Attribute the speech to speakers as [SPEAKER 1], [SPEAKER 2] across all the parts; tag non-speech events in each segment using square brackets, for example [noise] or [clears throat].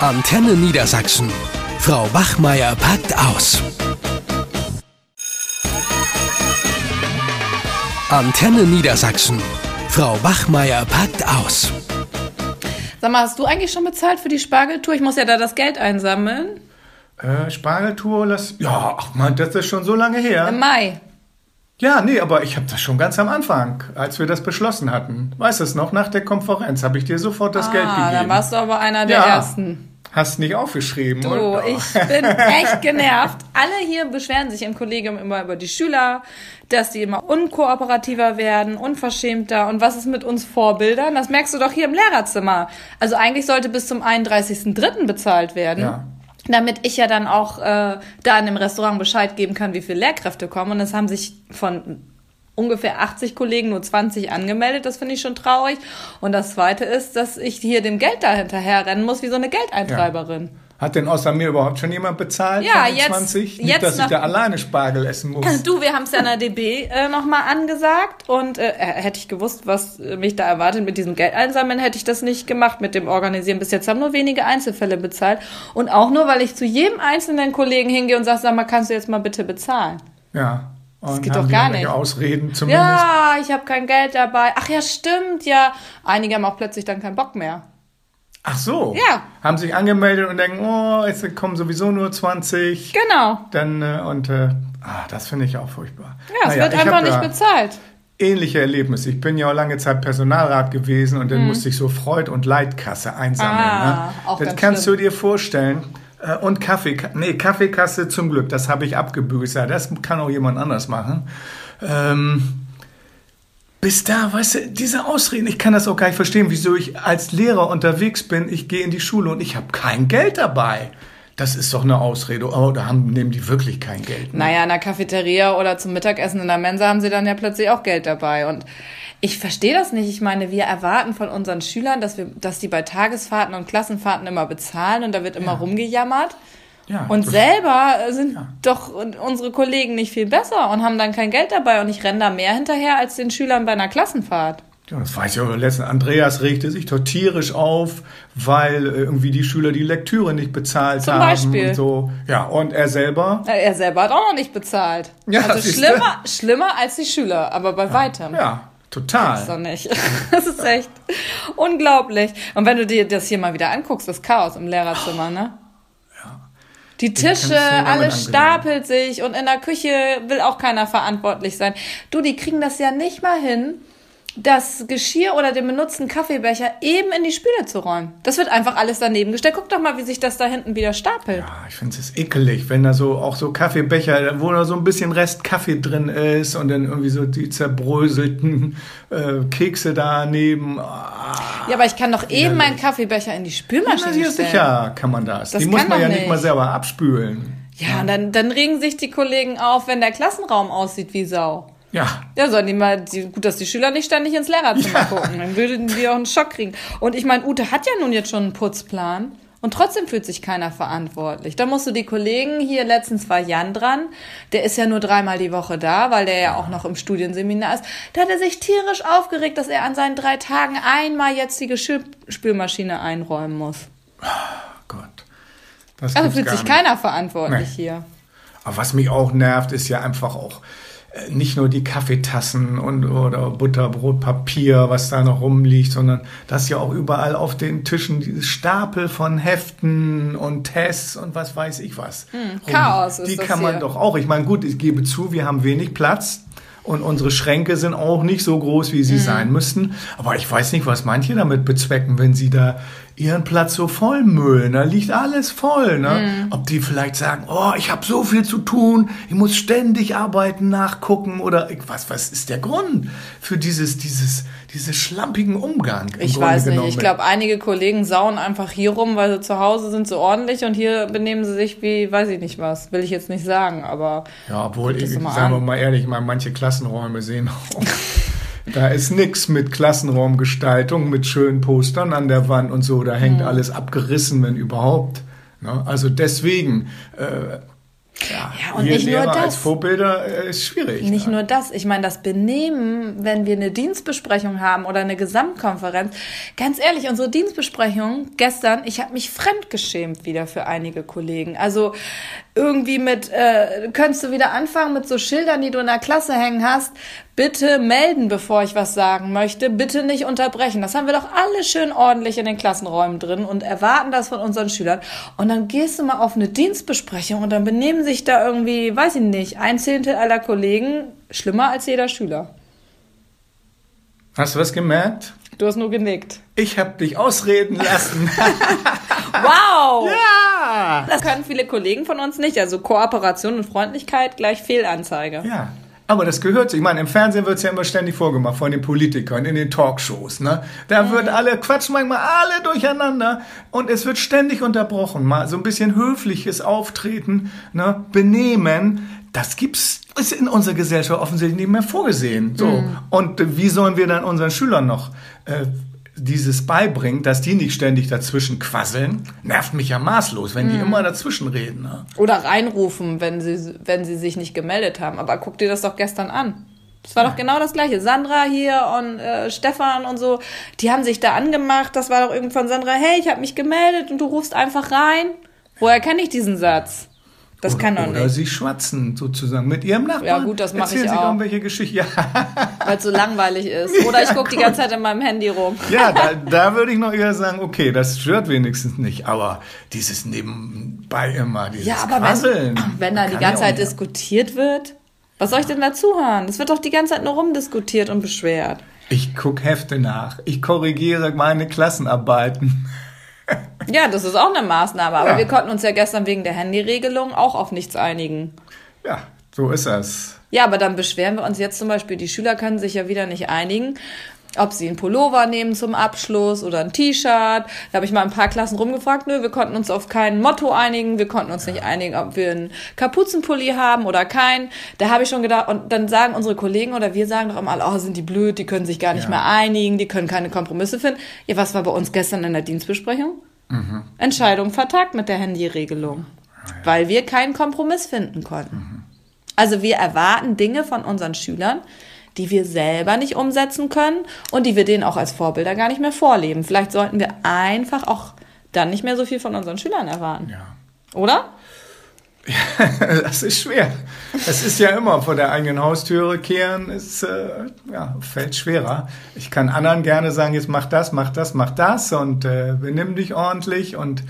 [SPEAKER 1] Antenne Niedersachsen. Frau Wachmeier packt aus. Antenne Niedersachsen. Frau Wachmeier packt aus.
[SPEAKER 2] Sag mal, hast du eigentlich schon bezahlt für die Spargeltour? Ich muss ja da das Geld einsammeln.
[SPEAKER 3] Äh, Spargeltour, das. Ja, ach man, das ist schon so lange her.
[SPEAKER 2] Im Mai.
[SPEAKER 3] Ja, nee, aber ich habe das schon ganz am Anfang, als wir das beschlossen hatten. Weißt du es noch? Nach der Konferenz habe ich dir sofort das
[SPEAKER 2] ah,
[SPEAKER 3] Geld gegeben.
[SPEAKER 2] dann warst du aber einer der
[SPEAKER 3] Ja.
[SPEAKER 2] Ersten.
[SPEAKER 3] Hast nicht aufgeschrieben,
[SPEAKER 2] Du,
[SPEAKER 3] oder?
[SPEAKER 2] ich bin echt genervt. Alle hier beschweren sich im Kollegium immer über die Schüler, dass die immer unkooperativer werden, unverschämter. Und was ist mit uns Vorbildern? Das merkst du doch hier im Lehrerzimmer. Also eigentlich sollte bis zum 31.03. bezahlt werden.
[SPEAKER 3] Ja.
[SPEAKER 2] Damit ich ja dann auch äh, da in dem Restaurant Bescheid geben kann, wie viele Lehrkräfte kommen. Und es haben sich von ungefähr 80 Kollegen nur 20 angemeldet. Das finde ich schon traurig. Und das Zweite ist, dass ich hier dem Geld da hinterher rennen muss, wie so eine Geldeintreiberin.
[SPEAKER 3] Hat denn außer mir überhaupt schon jemand bezahlt?
[SPEAKER 2] Ja, jetzt-
[SPEAKER 3] 20? Nicht,
[SPEAKER 2] jetzt
[SPEAKER 3] dass ich da alleine Spargel essen muss.
[SPEAKER 2] Du, wir haben es ja in der DB äh, nochmal angesagt und äh, hätte ich gewusst, was äh, mich da erwartet mit diesem Geld einsammeln, hätte ich das nicht gemacht mit dem Organisieren. Bis jetzt haben nur wenige Einzelfälle bezahlt und auch nur, weil ich zu jedem einzelnen Kollegen hingehe und sage, sag mal, kannst du jetzt mal bitte bezahlen?
[SPEAKER 3] Ja. Und
[SPEAKER 2] geht
[SPEAKER 3] haben
[SPEAKER 2] doch gar nicht.
[SPEAKER 3] Ausreden zumindest.
[SPEAKER 2] Ja, ich habe kein Geld dabei. Ach ja, stimmt, ja. Einige haben auch plötzlich dann keinen Bock mehr.
[SPEAKER 3] Ach so.
[SPEAKER 2] Ja.
[SPEAKER 3] Haben sich angemeldet und denken, oh, jetzt kommen sowieso nur 20.
[SPEAKER 2] Genau.
[SPEAKER 3] Dann, äh, und, äh, ah, das finde ich auch furchtbar.
[SPEAKER 2] Ja, es
[SPEAKER 3] Naja,
[SPEAKER 2] wird einfach nicht bezahlt.
[SPEAKER 3] Ähnliche Erlebnisse. Ich bin ja auch lange Zeit Personalrat gewesen und dann musste ich so Freud- und Leitkasse einsammeln.
[SPEAKER 2] Mhm. Ah,
[SPEAKER 3] ne?
[SPEAKER 2] auch
[SPEAKER 3] das kannst
[SPEAKER 2] schlimm.
[SPEAKER 3] du dir vorstellen. Äh, Und Kaffee, nee, Kaffeekasse zum Glück, das habe ich abgebügelt. Das kann auch jemand anders machen. Ähm, bis da, weißt du, diese Ausreden, ich kann das auch gar nicht verstehen, wieso ich als Lehrer unterwegs bin, ich gehe in die Schule und ich habe kein Geld dabei. Das ist doch eine Ausrede. Oh, da haben, nehmen die wirklich kein Geld. Ne?
[SPEAKER 2] Naja, in der Cafeteria oder zum Mittagessen in der Mensa haben sie dann ja plötzlich auch Geld dabei. Und ich verstehe das nicht. Ich meine, wir erwarten von unseren Schülern, dass, wir, dass die bei Tagesfahrten und Klassenfahrten immer bezahlen und da wird immer rumgejammert.
[SPEAKER 3] Ja,
[SPEAKER 2] Und selber sind doch unsere Kollegen nicht viel besser und haben dann kein Geld dabei und ich renne da mehr hinterher als den Schülern bei einer Klassenfahrt.
[SPEAKER 3] Ja, das weiß ich auch. Letzten Andreas regte sich doch tierisch auf, weil äh, irgendwie die Schüler die Lektüre nicht bezahlt
[SPEAKER 2] Zum
[SPEAKER 3] haben
[SPEAKER 2] Beispiel.
[SPEAKER 3] und so. Ja, und er selber.
[SPEAKER 2] Er selber hat auch noch nicht bezahlt.
[SPEAKER 3] Ja,
[SPEAKER 2] also schlimmer, schlimmer als die Schüler, aber bei weitem.
[SPEAKER 3] Ja, total.
[SPEAKER 2] Das doch nicht. [laughs] Das ist echt unglaublich. Und wenn du dir das hier mal wieder anguckst, das Chaos im Lehrerzimmer, ne? Die Tische, alles stapelt sich und in der Küche will auch keiner verantwortlich sein. Du, die kriegen das ja nicht mal hin, das Geschirr oder den benutzten Kaffeebecher eben in die Spüle zu räumen. Das wird einfach alles daneben gestellt. Guck doch mal, wie sich das da hinten wieder stapelt.
[SPEAKER 3] Ja, ich finde es ekelig, wenn da so auch so Kaffeebecher, wo da so ein bisschen Rest Kaffee drin ist und dann irgendwie so die zerbröselten äh, Kekse daneben. Ah,
[SPEAKER 2] Ja, aber ich kann doch eben meinen Kaffeebecher in die Spülmaschine
[SPEAKER 3] ja,
[SPEAKER 2] stellen.
[SPEAKER 3] sicher kann man das.
[SPEAKER 2] Das
[SPEAKER 3] die muss man ja nicht
[SPEAKER 2] nicht.
[SPEAKER 3] mal selber abspülen.
[SPEAKER 2] Ja, und dann, dann regen sich die Kollegen auf, wenn der Klassenraum aussieht wie Sau.
[SPEAKER 3] Ja,
[SPEAKER 2] Ja, sollen die mal, die, gut, dass die Schüler nicht ständig ins Lehrerzimmer gucken. Dann würden die auch einen Schock kriegen. Und ich meine, Ute hat ja nun jetzt schon einen Putzplan. Und trotzdem fühlt sich keiner verantwortlich. Da musst du die Kollegen, hier letztens war Jan dran, der ist ja nur dreimal die Woche da, weil der ja auch noch im Studienseminar ist. Da hat er sich tierisch aufgeregt, dass er an seinen drei Tagen einmal jetzt die Geschirrspülmaschine einräumen muss.
[SPEAKER 3] Gott. Das
[SPEAKER 2] Also fühlt sich
[SPEAKER 3] nicht.
[SPEAKER 2] keiner verantwortlich
[SPEAKER 3] Nee.
[SPEAKER 2] hier.
[SPEAKER 3] Aber was mich auch nervt, ist ja einfach auch nicht nur die Kaffeetassen und oder Butterbrotpapier, was da noch rumliegt, sondern dass ja auch überall auf den Tischen dieses Stapel von Heften und Tests und was weiß ich was. rum-
[SPEAKER 2] Chaos ist
[SPEAKER 3] Die
[SPEAKER 2] das
[SPEAKER 3] kann man
[SPEAKER 2] hier.
[SPEAKER 3] doch auch. Ich meine, gut, ich gebe zu, wir haben wenig Platz. Und unsere Schränke sind auch nicht so groß, wie sie
[SPEAKER 2] Mhm.
[SPEAKER 3] sein müssten. Aber ich weiß nicht, was manche damit bezwecken, wenn sie da ihren Platz so vollmüllen. Da liegt alles voll. Ne?
[SPEAKER 2] Mhm.
[SPEAKER 3] Ob die vielleicht sagen, oh, ich habe so viel zu tun, ich muss ständig arbeiten, nachgucken oder was, was ist der Grund für dieses, dieses, dieses schlampigen Umgang?
[SPEAKER 2] Ich
[SPEAKER 3] Grunde
[SPEAKER 2] weiß nicht. Ich glaube, einige Kollegen sauen einfach hier rum, weil sie zu Hause sind so ordentlich und hier benehmen sie sich wie, weiß ich nicht was. Will ich jetzt nicht sagen, aber
[SPEAKER 3] Ja, obwohl, ich, sagen wir mal ehrlich, mal manche Klassenräume sehen auch. [laughs] Da ist nix mit Klassenraumgestaltung, mit schönen Postern an der Wand und so. Da hängt alles abgerissen, wenn überhaupt. Ne? Also deswegen, äh, Ja,
[SPEAKER 2] Ja, und nicht nur
[SPEAKER 3] Lehrer
[SPEAKER 2] das.
[SPEAKER 3] als Vorbilder äh, ist schwierig.
[SPEAKER 2] Nicht
[SPEAKER 3] ne?
[SPEAKER 2] nur das, ich meine, das Benehmen, wenn wir eine Dienstbesprechung haben oder eine Gesamtkonferenz. Ganz ehrlich, unsere Dienstbesprechung gestern, ich habe mich fremdgeschämt wieder für einige Kollegen. Also irgendwie mit, äh, könntest du wieder anfangen mit so Schildern, die du in der Klasse hängen hast. Bitte melden, bevor ich was sagen möchte. Bitte nicht unterbrechen. Das haben wir doch alle schön ordentlich in den Klassenräumen drin und erwarten das von unseren Schülern. Und dann gehst du mal auf eine Dienstbesprechung und dann benehmen sich da irgendwie, weiß ich nicht, ein Zehntel aller Kollegen schlimmer als jeder Schüler.
[SPEAKER 3] Hast du was gemerkt?
[SPEAKER 2] Du hast nur genickt.
[SPEAKER 3] Ich habe dich ausreden lassen. [laughs] [laughs]
[SPEAKER 2] Wow!
[SPEAKER 3] ja!
[SPEAKER 2] Das können viele Kollegen von uns nicht. Also Kooperation und Freundlichkeit gleich Fehlanzeige.
[SPEAKER 3] Ja. Aber das gehört sich. Ich meine, im Fernsehen wird es ja immer ständig vorgemacht von den Politikern, in den Talkshows. Ne? Da wird alle, quatschen manchmal alle durcheinander und es wird ständig unterbrochen. Mal so ein bisschen höfliches Auftreten, ne? Benehmen, das gibt's ist in unserer Gesellschaft offensichtlich nicht mehr vorgesehen. So. Und äh, wie sollen wir dann unseren Schülern noch äh, dieses beibringen, dass die nicht ständig dazwischen quasseln? Nervt mich ja maßlos, wenn die immer dazwischen reden. Ne?
[SPEAKER 2] Oder reinrufen, wenn sie, wenn sie sich nicht gemeldet haben. Aber guck dir das doch gestern an. Das war doch genau das Gleiche. Sandra hier und äh, Stefan und so, die haben sich da angemacht. Das war doch irgendwann Sandra, hey, ich habe mich gemeldet und du rufst einfach rein. Woher kenne ich diesen Satz? Das
[SPEAKER 3] oder,
[SPEAKER 2] kann doch
[SPEAKER 3] Oder
[SPEAKER 2] nicht.
[SPEAKER 3] sie schwatzen sozusagen mit ihrem Nachbarn.
[SPEAKER 2] Ja, gut, das mach
[SPEAKER 3] Erzählen
[SPEAKER 2] ich
[SPEAKER 3] sie
[SPEAKER 2] auch.
[SPEAKER 3] irgendwelche Geschichten. [laughs] Ja,
[SPEAKER 2] Weil es so langweilig ist. [laughs] Oder ich gucke die ganze Zeit in meinem Handy rum. [laughs]
[SPEAKER 3] ja da, da würde ich noch eher sagen, okay, das stört wenigstens nicht. Aber dieses nebenbei immer, dieses
[SPEAKER 2] Ja, aber
[SPEAKER 3] Quasseln. [clears throat]
[SPEAKER 2] wenn, wenn da die ganze Zeit diskutiert wird, was soll ich denn dazu hören? Es wird doch die ganze Zeit nur rumdiskutiert und beschwert.
[SPEAKER 3] Ich gucke Hefte nach. Ich korrigiere meine Klassenarbeiten.
[SPEAKER 2] Ja, das ist auch eine Maßnahme. Aber
[SPEAKER 3] Ja.
[SPEAKER 2] wir konnten uns ja gestern wegen der Handyregelung auch auf nichts einigen.
[SPEAKER 3] Ja, so ist das.
[SPEAKER 2] Ja, aber dann beschweren wir uns jetzt zum Beispiel, die Schüler können sich ja wieder nicht einigen, ob sie einen Pullover nehmen zum Abschluss oder ein T-Shirt. Da habe ich mal ein paar Klassen rumgefragt, nö, wir konnten uns auf kein Motto einigen, wir konnten uns nicht einigen, ob wir einen Kapuzenpulli haben oder keinen. Da habe ich schon gedacht, und dann sagen unsere Kollegen oder wir sagen doch immer, oh, sind die blöd, die können sich gar nicht
[SPEAKER 3] Ja.
[SPEAKER 2] mehr einigen, die können keine Kompromisse finden. Ja, was war bei uns gestern in der Dienstbesprechung? Entscheidung vertagt mit der Handyregelung, weil wir keinen Kompromiss finden konnten. Also wir erwarten Dinge von unseren Schülern, die wir selber nicht umsetzen können und die wir denen auch als Vorbilder gar nicht mehr vorleben. Vielleicht sollten wir einfach auch dann nicht mehr so viel von unseren Schülern erwarten.
[SPEAKER 3] Ja.
[SPEAKER 2] Oder? [laughs]
[SPEAKER 3] Das ist schwer. Es ist ja immer vor der eigenen Haustüre kehren, ist, äh, ja, fällt schwerer. Ich kann anderen gerne sagen, jetzt mach das, mach das, mach das und äh, benimm dich ordentlich und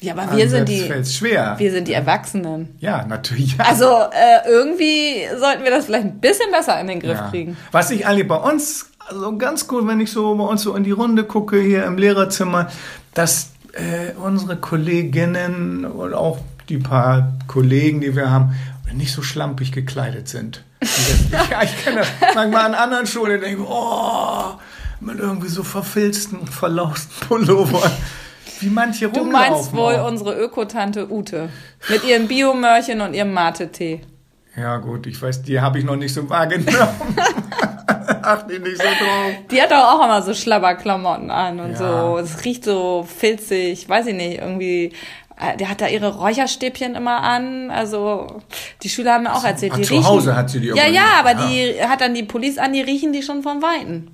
[SPEAKER 2] Ja, aber wir sind die,
[SPEAKER 3] schwer.
[SPEAKER 2] wir sind die Erwachsenen.
[SPEAKER 3] ja, natürlich. Ja.
[SPEAKER 2] Also äh, irgendwie sollten wir das vielleicht ein bisschen besser in den Griff
[SPEAKER 3] Ja.
[SPEAKER 2] kriegen.
[SPEAKER 3] Was ich eigentlich bei uns, also ganz gut, wenn ich so bei uns so in die Runde gucke hier im Lehrerzimmer, dass äh, unsere Kolleginnen und auch die paar Kollegen, die wir haben, nicht so schlampig gekleidet sind. [laughs] Ja, ich kenne das manchmal an anderen Schulen, denke, oh, mit irgendwie so verfilzten, verlausten Pullover. Wie manche
[SPEAKER 2] Du
[SPEAKER 3] rumlaufen.
[SPEAKER 2] meinst wohl
[SPEAKER 3] auch.
[SPEAKER 2] unsere Ökotante Ute mit ihren Biomörchen und ihrem Mate-Tee.
[SPEAKER 3] Ja gut, ich weiß, die habe ich noch nicht so wahrgenommen. [laughs] Ach, die nicht so drauf.
[SPEAKER 2] Die hat doch auch immer so Schlabberklamotten an und
[SPEAKER 3] Ja.
[SPEAKER 2] so. Es riecht so filzig, weiß ich nicht, irgendwie. Äh, Der hat da ihre Räucherstäbchen immer an. Also die Schüler haben mir auch erzählt,
[SPEAKER 3] ach,
[SPEAKER 2] die
[SPEAKER 3] zu
[SPEAKER 2] riechen.
[SPEAKER 3] Hause hat sie die
[SPEAKER 2] Ja,
[SPEAKER 3] immer
[SPEAKER 2] ja, aber
[SPEAKER 3] Ah.
[SPEAKER 2] die hat dann die Police an, die riechen die schon vom Weiten.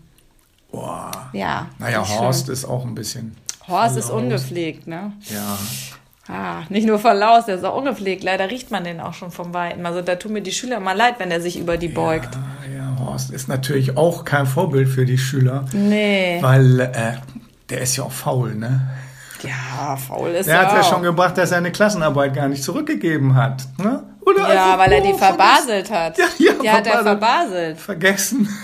[SPEAKER 3] Boah.
[SPEAKER 2] Ja.
[SPEAKER 3] Naja,
[SPEAKER 2] nicht
[SPEAKER 3] Horst
[SPEAKER 2] schön.
[SPEAKER 3] ist auch ein bisschen.
[SPEAKER 2] Horst ist ungepflegt, ne?
[SPEAKER 3] Ja.
[SPEAKER 2] Ah, nicht nur verlaust, der ist auch ungepflegt. Leider riecht man den auch schon vom Weiten. Also da tun mir die Schüler mal leid, wenn er sich über die beugt.
[SPEAKER 3] Ah, ja, Horst ist natürlich auch kein Vorbild für die Schüler,
[SPEAKER 2] Nee.
[SPEAKER 3] weil äh, der ist ja auch faul, ne?
[SPEAKER 2] Ja, faul ist
[SPEAKER 3] Der
[SPEAKER 2] er
[SPEAKER 3] hat ja
[SPEAKER 2] auch.
[SPEAKER 3] schon gebracht, dass er eine Klassenarbeit gar nicht zurückgegeben hat, ne? Oder
[SPEAKER 2] Ja,
[SPEAKER 3] einfach
[SPEAKER 2] weil er die verbaselt hat.
[SPEAKER 3] Ja, ja,
[SPEAKER 2] die hat er
[SPEAKER 3] verbaselt. Vergessen. [laughs]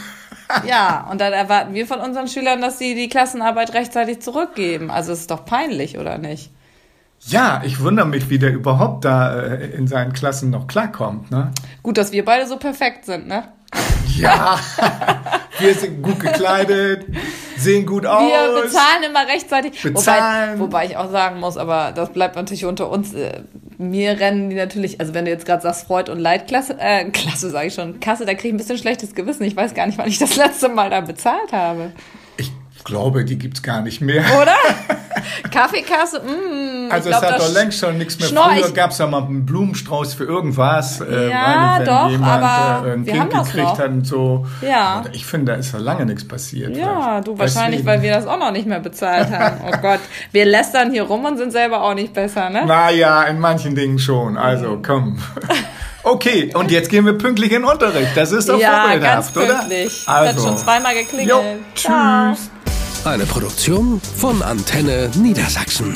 [SPEAKER 2] Ja, und dann erwarten wir von unseren Schülern, dass sie die Klassenarbeit rechtzeitig zurückgeben. Also es ist doch peinlich, oder nicht?
[SPEAKER 3] Ja, ich wundere mich, wie der überhaupt da äh, in seinen Klassen noch klarkommt, ne?
[SPEAKER 2] Gut, dass wir beide so perfekt sind, ne?
[SPEAKER 3] Ja, [laughs] wir sind gut gekleidet, sehen gut aus.
[SPEAKER 2] Wir bezahlen immer rechtzeitig.
[SPEAKER 3] Bezahlen.
[SPEAKER 2] Wobei, wobei ich auch sagen muss, aber das bleibt natürlich unter uns. äh, Mir rennen die natürlich, also wenn du jetzt gerade sagst Freud und Leitklasse, äh, Klasse sage ich schon, Kasse, da kriege ich ein bisschen schlechtes Gewissen. Ich weiß gar nicht, wann ich das letzte Mal da bezahlt habe.
[SPEAKER 3] Ich glaube, die gibt's gar nicht mehr.
[SPEAKER 2] Oder? [laughs] Kaffeekasse, mm,
[SPEAKER 3] Also
[SPEAKER 2] ich
[SPEAKER 3] es
[SPEAKER 2] glaub,
[SPEAKER 3] hat
[SPEAKER 2] das
[SPEAKER 3] doch längst schon nichts mehr.
[SPEAKER 2] Schnorr
[SPEAKER 3] Früher
[SPEAKER 2] ich-
[SPEAKER 3] gab es ja mal einen Blumenstrauß für irgendwas. Äh,
[SPEAKER 2] Ja,
[SPEAKER 3] wenn
[SPEAKER 2] doch,
[SPEAKER 3] jemand
[SPEAKER 2] aber
[SPEAKER 3] äh, ein
[SPEAKER 2] wir
[SPEAKER 3] Kind
[SPEAKER 2] haben das
[SPEAKER 3] gekriegt
[SPEAKER 2] noch.
[SPEAKER 3] hat und so.
[SPEAKER 2] Ja.
[SPEAKER 3] Und ich finde, da ist ja lange nichts passiert.
[SPEAKER 2] Ja, du wahrscheinlich,
[SPEAKER 3] Deswegen.
[SPEAKER 2] weil wir das auch noch nicht mehr bezahlt haben. [laughs] Oh Gott, wir lästern hier rum und sind selber auch nicht besser, ne?
[SPEAKER 3] Naja, in manchen Dingen schon. Also komm. [laughs] Okay, und jetzt gehen wir pünktlich in den Unterricht. Das ist doch
[SPEAKER 2] ja, ganz
[SPEAKER 3] vorbildhaft, oder?
[SPEAKER 2] pünktlich.
[SPEAKER 3] Also.
[SPEAKER 2] Hat schon zweimal geklingelt.
[SPEAKER 3] Jo,
[SPEAKER 2] Ciao.
[SPEAKER 1] Eine Produktion von Antenne Niedersachsen.